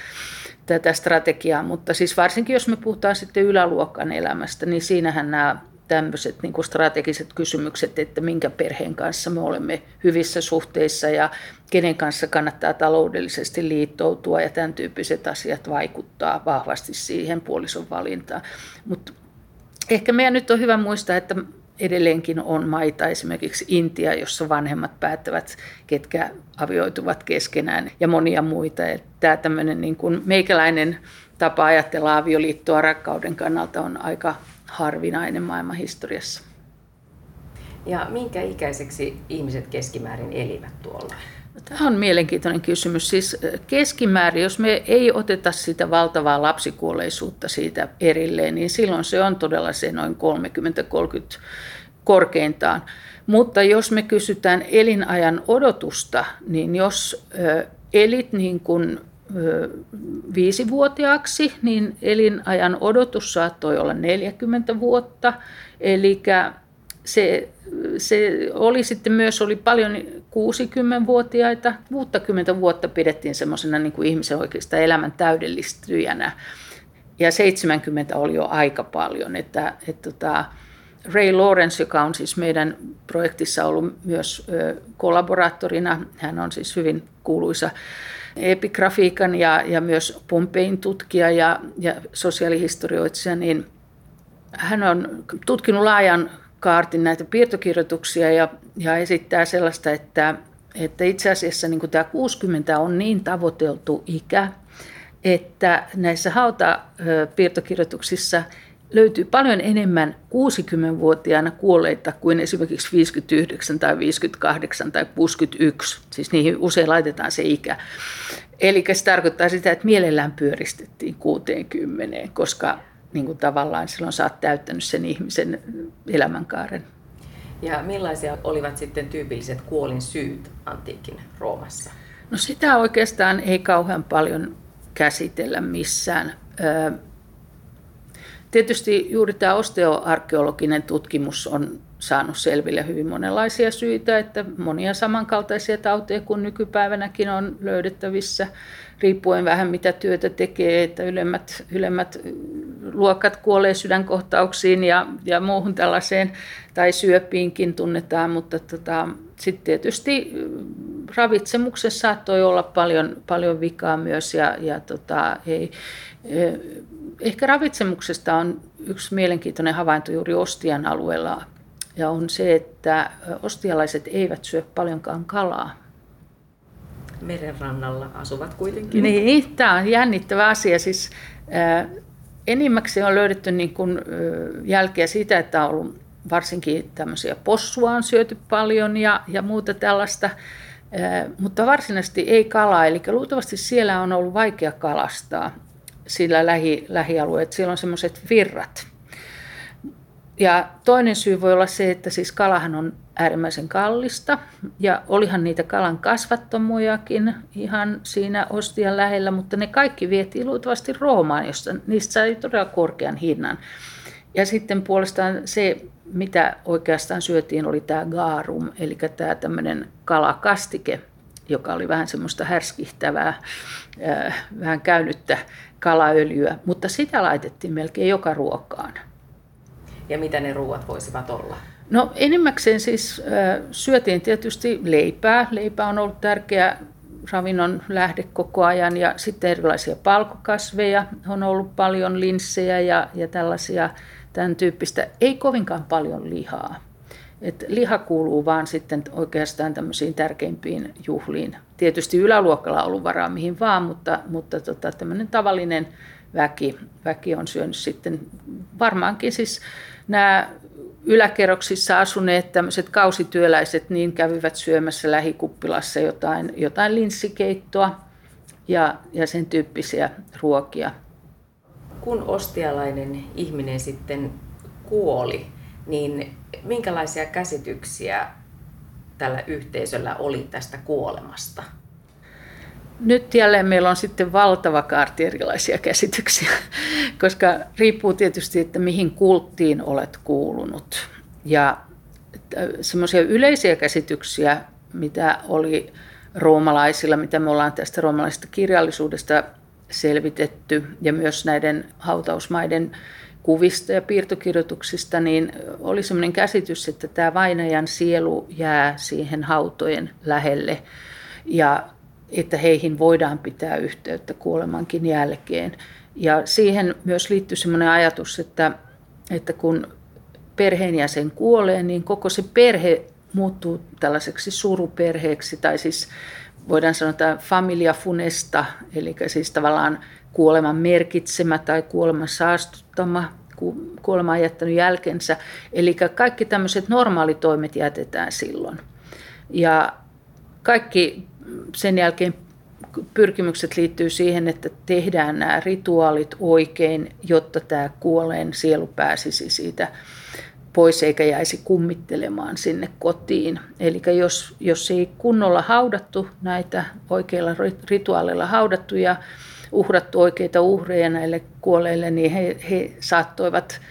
tätä strategiaa. Mutta siis varsinkin jos me puhutaan sitten yläluokan elämästä, niin siinähän nämä tämmöiset niin kuin strategiset kysymykset, että minkä perheen kanssa me olemme hyvissä suhteissa ja kenen kanssa kannattaa taloudellisesti liittoutua ja tämän tyyppiset asiat vaikuttaa vahvasti siihen puolison valintaan. Mutta ehkä meidän nyt on hyvä muistaa, että edelleenkin on maita, esimerkiksi Intia, jossa vanhemmat päättävät, ketkä avioituvat keskenään ja monia muita. Tämä tämmöinen niin kuin meikäläinen tapa ajatella avioliittoa rakkauden kannalta on aika harvinainen maailman historiassa. Ja minkä ikäiseksi ihmiset keskimäärin elivät tuolla? No, tämä on mielenkiintoinen kysymys. Siis keskimäärin, jos me ei oteta sitä valtavaa lapsikuolleisuutta siitä erilleen, niin silloin se on todella se noin 30-30 korkeintaan. Mutta jos me kysytään elinajan odotusta, niin jos elit niin kuin viisivuotiaaksi, niin elinajan odotus saattoi olla 40 vuotta. Eli se, se oli sitten myös oli paljon 60-vuotiaita. 60 vuotta pidettiin semmoisena niin kuin ihmisen oikeastaan elämän täydellistyjänä. Ja 70 oli jo aika paljon. Että, että tota, Ray Lawrence, joka on siis meidän projektissa ollut myös kollaboraattorina, hän on siis hyvin kuuluisa epigrafiikan ja, ja myös Pompein tutkija ja, ja sosiaalihistorioitsija, niin hän on tutkinut laajan kaartin näitä piirtokirjoituksia ja, ja esittää sellaista, että, että itse asiassa niin tämä 60 on niin tavoiteltu ikä, että näissä hautapiirtokirjoituksissa löytyy paljon enemmän 60-vuotiaana kuolleita kuin esimerkiksi 59 tai 58 tai 61. Siis niihin usein laitetaan se ikä. Eli se tarkoittaa sitä, että mielellään pyöristettiin 60, koska niin kuin tavallaan silloin sä oot täyttänyt sen ihmisen elämänkaaren. Ja millaisia olivat sitten tyypilliset kuolin syyt antiikin Roomassa? No sitä oikeastaan ei kauhean paljon käsitellä missään. Tietysti juuri tämä osteoarkeologinen tutkimus on saanut selville hyvin monenlaisia syitä, että monia samankaltaisia tauteja kuin nykypäivänäkin on löydettävissä, riippuen vähän mitä työtä tekee, että ylemmät, ylemmät luokat kuolee sydänkohtauksiin ja, ja muuhun tällaiseen, tai syöpiinkin tunnetaan, mutta tota, sitten tietysti ravitsemuksessa saattoi olla paljon, paljon vikaa myös, ja, ja tota, ei, ehkä ravitsemuksesta on yksi mielenkiintoinen havainto juuri Ostian alueella, ja on se, että ostialaiset eivät syö paljonkaan kalaa. Merenrannalla asuvat kuitenkin. Niin, tämä on jännittävä asia. Siis, äh, enimmäkseen on löydetty niin kuin, äh, jälkeä siitä, että on ollut varsinkin tämmöisiä possua on syöty paljon ja, ja muuta tällaista, äh, mutta varsinaisesti ei kalaa. Eli luultavasti siellä on ollut vaikea kalastaa sillä lähi, lähialueet. Siellä on semmoiset virrat. Ja toinen syy voi olla se, että siis kalahan on äärimmäisen kallista ja olihan niitä kalan kasvattomujakin ihan siinä ostian lähellä, mutta ne kaikki vietiin luultavasti Roomaan, josta niistä sai todella korkean hinnan. Ja sitten puolestaan se, mitä oikeastaan syötiin, oli tämä gaarum, eli tämä tämmöinen kalakastike, joka oli vähän semmoista härskihtävää, vähän käynyttä kalaöljyä, mutta sitä laitettiin melkein joka ruokaan. Ja mitä ne ruuat voisivat olla? No enimmäkseen siis syötiin tietysti leipää. Leipä on ollut tärkeä ravinnon lähde koko ajan ja sitten erilaisia palkokasveja on ollut paljon, linssejä ja, ja tällaisia tämän tyyppistä. Ei kovinkaan paljon lihaa. Et liha kuuluu vaan sitten oikeastaan tämmöisiin tärkeimpiin juhliin. Tietysti yläluokalla on ollut varaa mihin vaan, mutta, mutta tota, tämmöinen tavallinen väki, väki on syönyt sitten varmaankin siis nämä yläkerroksissa asuneet tämmöiset kausityöläiset niin kävivät syömässä lähikuppilassa jotain, jotain linssikeittoa ja, ja sen tyyppisiä ruokia. Kun ostialainen ihminen sitten kuoli, niin minkälaisia käsityksiä tällä yhteisöllä oli tästä kuolemasta? Nyt jälleen meillä on sitten valtava kaarti erilaisia käsityksiä, koska riippuu tietysti, että mihin kulttiin olet kuulunut. Ja semmoisia yleisiä käsityksiä, mitä oli roomalaisilla, mitä me ollaan tästä roomalaisesta kirjallisuudesta selvitetty, ja myös näiden hautausmaiden kuvista ja piirtokirjoituksista, niin oli sellainen käsitys, että tämä vainajan sielu jää siihen hautojen lähelle ja että heihin voidaan pitää yhteyttä kuolemankin jälkeen. Ja siihen myös liittyy sellainen ajatus, että, että kun perheenjäsen kuolee, niin koko se perhe muuttuu tällaiseksi suruperheeksi, tai siis voidaan sanoa, familia funesta, eli siis tavallaan kuoleman merkitsemä tai kuoleman saastuttama, kuolema on jättänyt jälkensä. Eli kaikki tämmöiset normaalitoimet jätetään silloin. Ja kaikki sen jälkeen pyrkimykset liittyy siihen, että tehdään nämä rituaalit oikein, jotta tämä kuolleen sielu pääsisi siitä pois eikä jäisi kummittelemaan sinne kotiin. Eli jos, jos ei kunnolla haudattu näitä oikeilla rituaaleilla haudattu ja uhrattu oikeita uhreja näille kuolleille, niin he, he saattoivat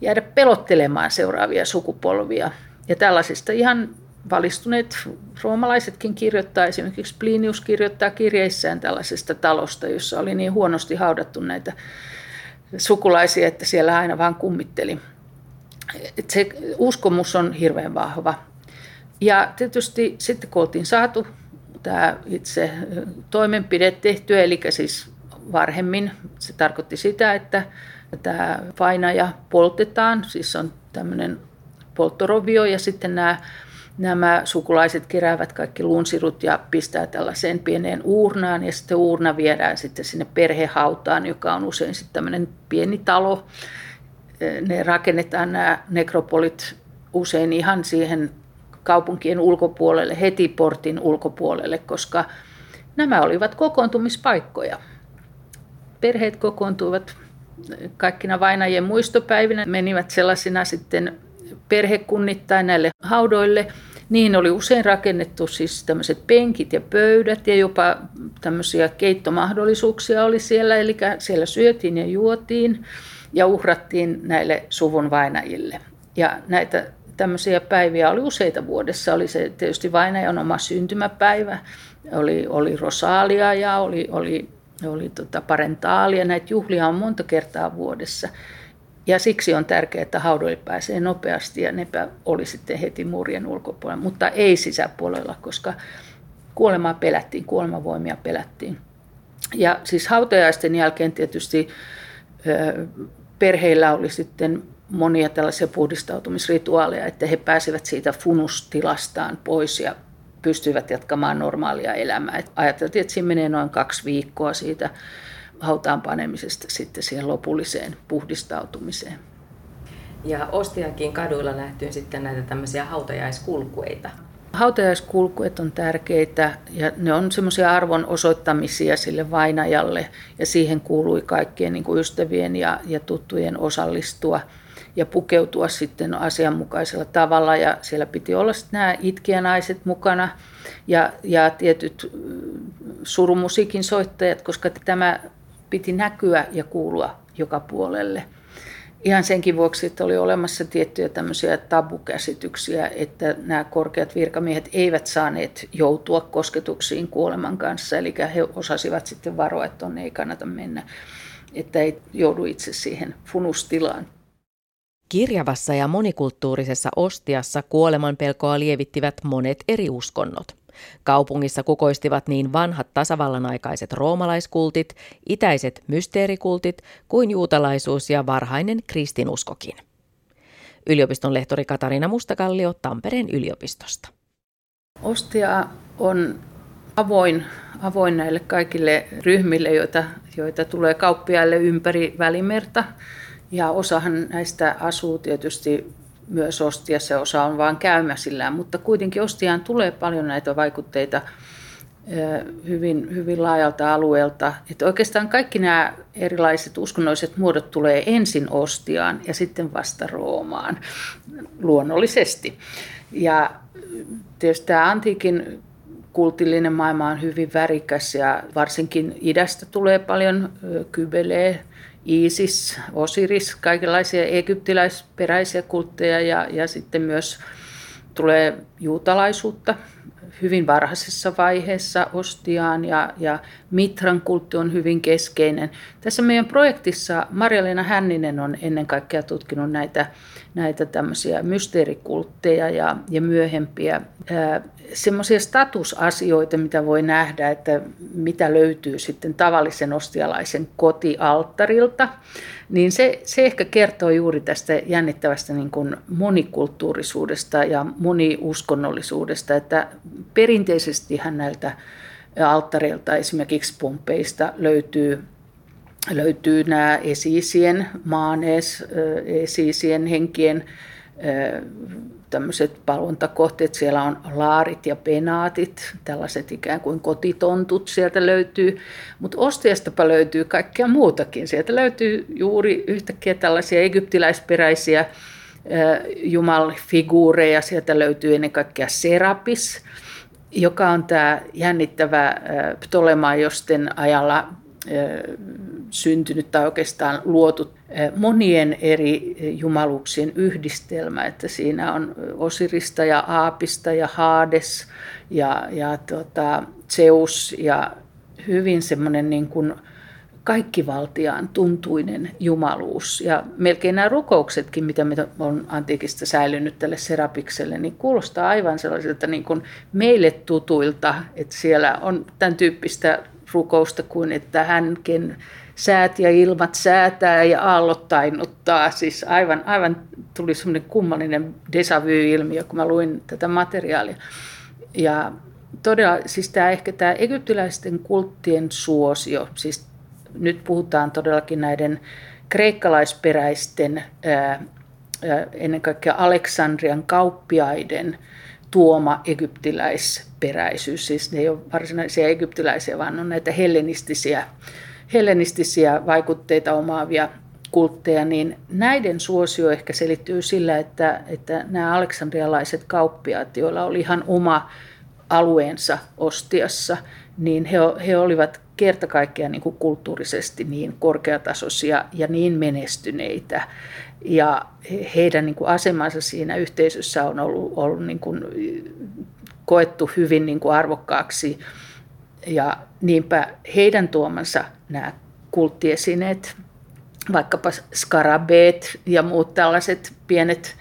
jäädä pelottelemaan seuraavia sukupolvia. Ja tällaisista ihan valistuneet roomalaisetkin kirjoittaa, esimerkiksi Plinius kirjoittaa kirjeissään tällaisesta talosta, jossa oli niin huonosti haudattu näitä sukulaisia, että siellä aina vaan kummitteli. Et se uskomus on hirveän vahva. Ja tietysti sitten kun oltiin saatu tämä itse toimenpide tehtyä, eli siis varhemmin se tarkoitti sitä, että tämä painaja poltetaan, siis on tämmöinen polttorovio ja sitten nämä nämä sukulaiset keräävät kaikki luunsirut ja pistää tällaiseen pieneen uurnaan ja sitten uurna viedään sitten sinne perhehautaan, joka on usein sitten tämmöinen pieni talo. Ne rakennetaan nämä nekropolit usein ihan siihen kaupunkien ulkopuolelle, heti portin ulkopuolelle, koska nämä olivat kokoontumispaikkoja. Perheet kokoontuivat kaikkina vainajien muistopäivinä, menivät sellaisina sitten perhekunnittain näille haudoille. Niin oli usein rakennettu siis tämmöiset penkit ja pöydät ja jopa tämmöisiä keittomahdollisuuksia oli siellä. Eli siellä syötiin ja juotiin ja uhrattiin näille suvun vainajille. Ja näitä tämmöisiä päiviä oli useita vuodessa. Oli se tietysti vainajan oma syntymäpäivä, oli, oli rosaalia ja oli, oli, oli tota parentaalia. Näitä juhlia on monta kertaa vuodessa. Ja siksi on tärkeää, että haudoille pääsee nopeasti ja ne oli sitten heti murjen ulkopuolella, mutta ei sisäpuolella, koska kuolemaa pelättiin, kuolemavoimia pelättiin. Ja siis hautajaisten jälkeen tietysti perheillä oli sitten monia tällaisia puhdistautumisrituaaleja, että he pääsivät siitä funustilastaan pois ja pystyivät jatkamaan normaalia elämää. Et ajateltiin, että siinä menee noin kaksi viikkoa siitä hautaan panemisesta sitten siihen lopulliseen puhdistautumiseen. Ja Ostiakin kaduilla nähtyy sitten näitä tämmöisiä hautajaiskulkueita. Hautajaiskulkuet on tärkeitä ja ne on semmoisia arvon osoittamisia sille vainajalle ja siihen kuului kaikkien niin kuin ystävien ja, ja tuttujen osallistua ja pukeutua sitten asianmukaisella tavalla ja siellä piti olla sitten nämä itkijänaiset mukana ja, ja tietyt surumusiikin soittajat, koska tämä piti näkyä ja kuulua joka puolelle. Ihan senkin vuoksi, että oli olemassa tiettyjä tämmöisiä tabukäsityksiä, että nämä korkeat virkamiehet eivät saaneet joutua kosketuksiin kuoleman kanssa, eli he osasivat sitten varoa, että on ei kannata mennä, että ei joudu itse siihen funustilaan. Kirjavassa ja monikulttuurisessa Ostiassa kuoleman pelkoa lievittivät monet eri uskonnot. Kaupungissa kukoistivat niin vanhat tasavallan aikaiset roomalaiskultit, itäiset mysteerikultit kuin juutalaisuus ja varhainen kristinuskokin. Yliopiston lehtori Katarina Mustakallio Tampereen yliopistosta. Ostia on avoin, avoin näille kaikille ryhmille, joita, joita tulee kauppiaille ympäri Välimerta. Ja osahan näistä asuu tietysti myös Ostiassa, osa on vain käymäsillään, mutta kuitenkin Ostiaan tulee paljon näitä vaikutteita hyvin, hyvin laajalta alueelta. Että oikeastaan kaikki nämä erilaiset uskonnolliset muodot tulee ensin Ostiaan ja sitten vasta Roomaan luonnollisesti. Ja tietysti tämä antiikin kultillinen maailma on hyvin värikäs ja varsinkin idästä tulee paljon kybelee, Isis, Osiris, kaikenlaisia egyptiläisperäisiä kultteja ja, ja sitten myös tulee juutalaisuutta hyvin varhaisessa vaiheessa ostiaan ja, ja Mitran kultti on hyvin keskeinen. Tässä meidän projektissa Marja-Leena Hänninen on ennen kaikkea tutkinut näitä, näitä tämmöisiä mysteerikultteja ja, ja myöhempiä semmoisia statusasioita, mitä voi nähdä, että mitä löytyy sitten tavallisen ostialaisen kotialttarilta, niin se, se ehkä kertoo juuri tästä jännittävästä niin kuin monikulttuurisuudesta ja moniuskonnollisuudesta, että perinteisestihän näiltä alttareilta esimerkiksi Pompeista löytyy löytyy nämä esiisien, maanees, esiisien henkien tämmöiset palvontakohteet. Siellä on laarit ja penaatit, tällaiset ikään kuin kotitontut sieltä löytyy. Mutta ostiastapa löytyy kaikkea muutakin. Sieltä löytyy juuri yhtäkkiä tällaisia egyptiläisperäisiä jumalfiguureja. Sieltä löytyy ennen kaikkea Serapis, joka on tämä jännittävä Ptolemaiosten ajalla syntynyt tai oikeastaan luotu monien eri jumaluuksien yhdistelmä, että siinä on Osirista ja Aapista ja Haades ja, ja tota, Zeus ja hyvin semmoinen niin kuin kaikkivaltiaan tuntuinen jumaluus. Ja melkein nämä rukouksetkin, mitä on antiikista säilynyt tälle Serapikselle, niin kuulostaa aivan sellaisilta niin kuin meille tutuilta, että siellä on tämän tyyppistä rukousta kuin että hänkin säät ja ilmat säätää ja aallot tainnuttaa. Siis aivan, aivan tuli semmoinen kummallinen déjà vu-ilmiö, kun mä luin tätä materiaalia. Ja todella, siis tämä ehkä tämä egyptiläisten kulttien suosio, siis nyt puhutaan todellakin näiden kreikkalaisperäisten, ennen kaikkea Aleksandrian kauppiaiden tuoma egyptiläisperäisyys. Siis ne ei ole varsinaisia egyptiläisiä, vaan on näitä hellenistisiä hellenistisiä vaikutteita omaavia kultteja, niin näiden suosio ehkä selittyy sillä, että, että nämä aleksandrialaiset kauppiaat, joilla oli ihan oma alueensa ostiassa, niin he, he olivat kerta kaikkiaan niin kulttuurisesti niin korkeatasoisia ja niin menestyneitä. Ja heidän niin kuin asemansa siinä yhteisössä on ollut, ollut niin kuin koettu hyvin niin kuin arvokkaaksi ja niinpä heidän tuomansa nämä kulttiesineet, vaikkapa skarabeet ja muut tällaiset pienet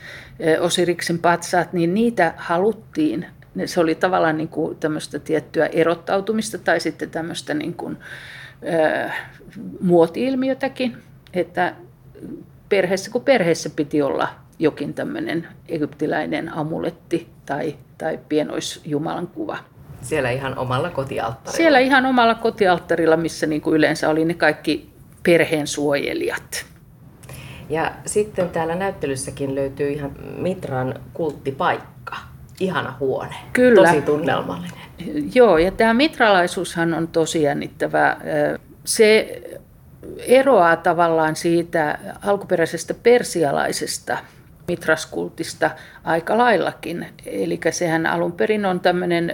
Osiriksen patsaat, niin niitä haluttiin. Se oli tavallaan niin kuin tämmöistä tiettyä erottautumista tai sitten tämmöistä niin kuin, äh, muoti-ilmiötäkin, että perheessä kuin perheessä piti olla jokin tämmöinen egyptiläinen amuletti tai, tai pienoisjumalan kuva. Siellä ihan omalla kotialttarilla? Siellä ihan omalla kotialttarilla, missä niin kuin yleensä oli ne kaikki perheen suojelijat. Ja sitten täällä näyttelyssäkin löytyy ihan Mitran kulttipaikka. Ihana huone. Kyllä. Tosi tunnelmallinen. Joo, ja tämä mitralaisuushan on tosi jännittävä. Se eroaa tavallaan siitä alkuperäisestä persialaisesta mitraskultista aika laillakin. Eli sehän alun perin on tämmöinen,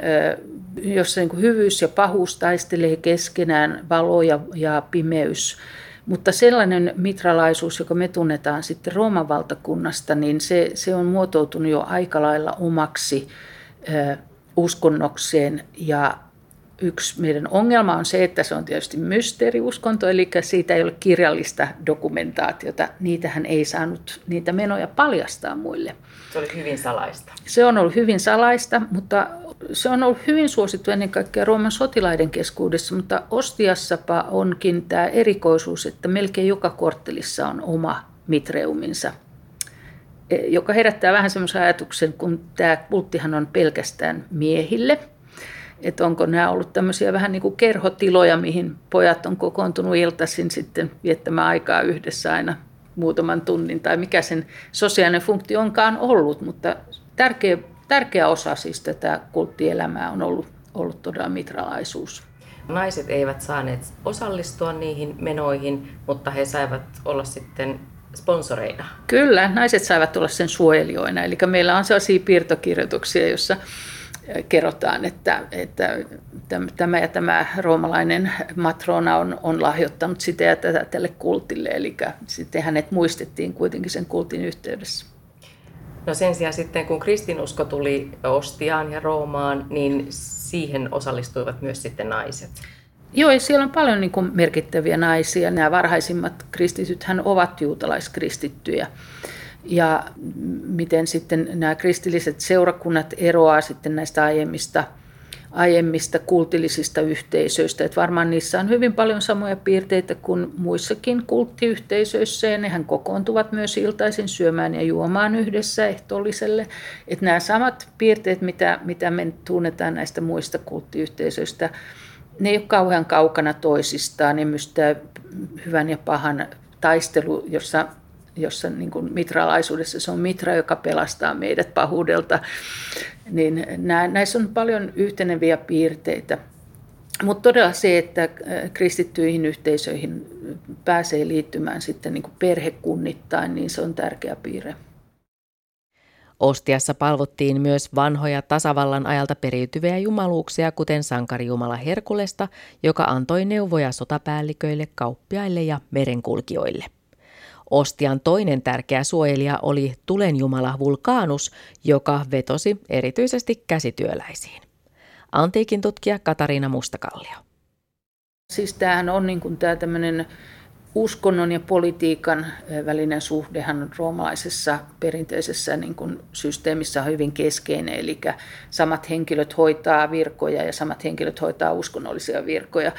jossa niin hyvyys ja pahuus taistelee keskenään, valo ja, ja pimeys. Mutta sellainen mitralaisuus, joka me tunnetaan sitten Rooman valtakunnasta, niin se, se on muotoutunut jo aika lailla omaksi uskonnokseen ja yksi meidän ongelma on se, että se on tietysti mysteeriuskonto, eli siitä ei ole kirjallista dokumentaatiota. Niitähän ei saanut niitä menoja paljastaa muille. Se oli hyvin salaista. Se on ollut hyvin salaista, mutta se on ollut hyvin suosittu ennen kaikkea Rooman sotilaiden keskuudessa, mutta Ostiassapa onkin tämä erikoisuus, että melkein joka korttelissa on oma mitreuminsa, e, joka herättää vähän semmoisen ajatuksen, kun tämä kulttihan on pelkästään miehille – että onko nämä ollut tämmöisiä vähän niin kuin kerhotiloja, mihin pojat on kokoontunut iltaisin sitten viettämään aikaa yhdessä aina muutaman tunnin, tai mikä sen sosiaalinen funktio onkaan ollut, mutta tärkeä, tärkeä osa siis tätä kulttielämää on ollut, ollut todella mitralaisuus. Naiset eivät saaneet osallistua niihin menoihin, mutta he saivat olla sitten sponsoreina. Kyllä, naiset saivat olla sen suojelijoina. Eli meillä on sellaisia piirtokirjoituksia, joissa kerrotaan, että, että tämä ja tämä roomalainen matrona on, on lahjoittanut sitä ja tätä tälle kultille, eli sitten hänet muistettiin kuitenkin sen kultin yhteydessä. No sen sijaan sitten, kun kristinusko tuli Ostiaan ja Roomaan, niin siihen osallistuivat myös sitten naiset. Joo, ja siellä on paljon niin kuin merkittäviä naisia. Nämä varhaisimmat kristitythän ovat juutalaiskristittyjä. Ja miten sitten nämä kristilliset seurakunnat eroaa sitten näistä aiemmista – aiemmista kultillisista yhteisöistä. Että varmaan niissä on hyvin paljon samoja piirteitä kuin muissakin kulttiyhteisöissä ja nehän kokoontuvat myös iltaisin syömään ja juomaan yhdessä ehtoolliselle. Että nämä samat piirteet, mitä, mitä me tunnetaan näistä muista kulttiyhteisöistä, ne ei ole kauhean kaukana toisistaan. Ne mystää hyvän ja pahan taistelu, jossa jossa niin kuin mitralaisuudessa se on mitra, joka pelastaa meidät pahuudelta, niin näissä on paljon yhteneviä piirteitä. Mutta todella se, että äh, kristittyihin yhteisöihin pääsee liittymään sitten niin kuin perhekunnittain, niin se on tärkeä piirre. Ostiassa palvottiin myös vanhoja tasavallan ajalta periytyviä jumaluuksia, kuten sankarijumala Herkulesta, joka antoi neuvoja sotapäälliköille, kauppiaille ja merenkulkijoille. Ostian toinen tärkeä suojelija oli tulenjumala Vulkaanus, joka vetosi erityisesti käsityöläisiin. Antiikin tutkija Katariina Mustakallio. Siis tämähän on niin tämä tämmöinen uskonnon ja politiikan välinen suhdehan roomalaisessa perinteisessä niin kuin systeemissä on hyvin keskeinen, eli samat henkilöt hoitaa virkoja ja samat henkilöt hoitaa uskonnollisia virkoja.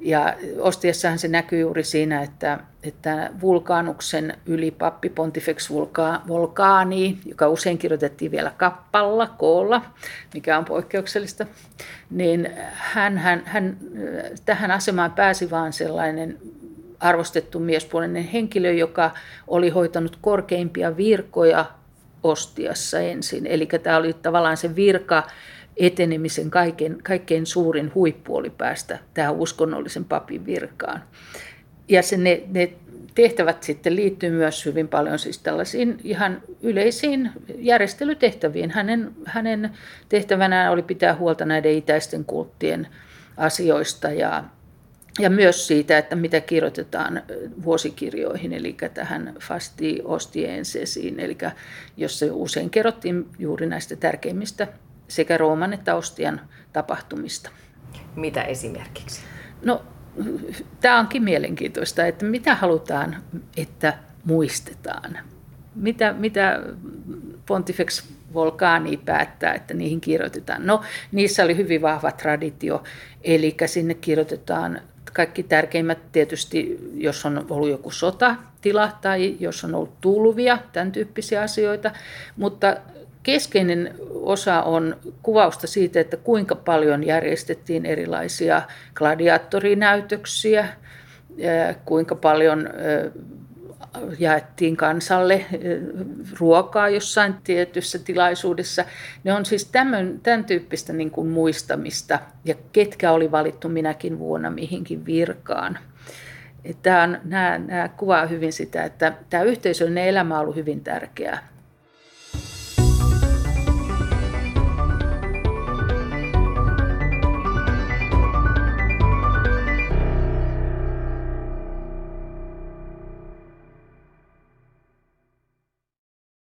Ja Ostiassahan se näkyy juuri siinä, että, että vulkaanuksen ylipappi Pontifex Vulkaani, joka usein kirjoitettiin vielä kappalla, koolla, mikä on poikkeuksellista, niin hän, hän, hän tähän asemaan pääsi vaan sellainen arvostettu miespuolinen henkilö, joka oli hoitanut korkeimpia virkoja Ostiassa ensin. Eli tämä oli tavallaan se virka, etenemisen kaiken, kaikkein suurin huippu oli päästä tähän uskonnollisen papin virkaan. Ja se ne, ne tehtävät sitten liittyy myös hyvin paljon siis tällaisiin ihan yleisiin järjestelytehtäviin. Hänen, hänen tehtävänään oli pitää huolta näiden itäisten kulttien asioista ja, ja myös siitä, että mitä kirjoitetaan vuosikirjoihin, eli tähän Fasti Ostiensesiin, eli jossa usein kerrottiin juuri näistä tärkeimmistä sekä Rooman että Ostian tapahtumista. Mitä esimerkiksi? No, tämä onkin mielenkiintoista, että mitä halutaan, että muistetaan. Mitä, mitä Pontifex Volcani päättää, että niihin kirjoitetaan. No, niissä oli hyvin vahva traditio, eli sinne kirjoitetaan kaikki tärkeimmät tietysti, jos on ollut joku sotatila tai jos on ollut tulvia, tämän tyyppisiä asioita, mutta keskeinen osa on kuvausta siitä, että kuinka paljon järjestettiin erilaisia gladiaattorinäytöksiä, kuinka paljon jaettiin kansalle ruokaa jossain tietyssä tilaisuudessa. Ne on siis tämän, tämän tyyppistä niin kuin muistamista ja ketkä oli valittu minäkin vuonna mihinkin virkaan. Tämä on, nämä, nämä kuvaa hyvin sitä, että tämä yhteisöllinen elämä on ollut hyvin tärkeää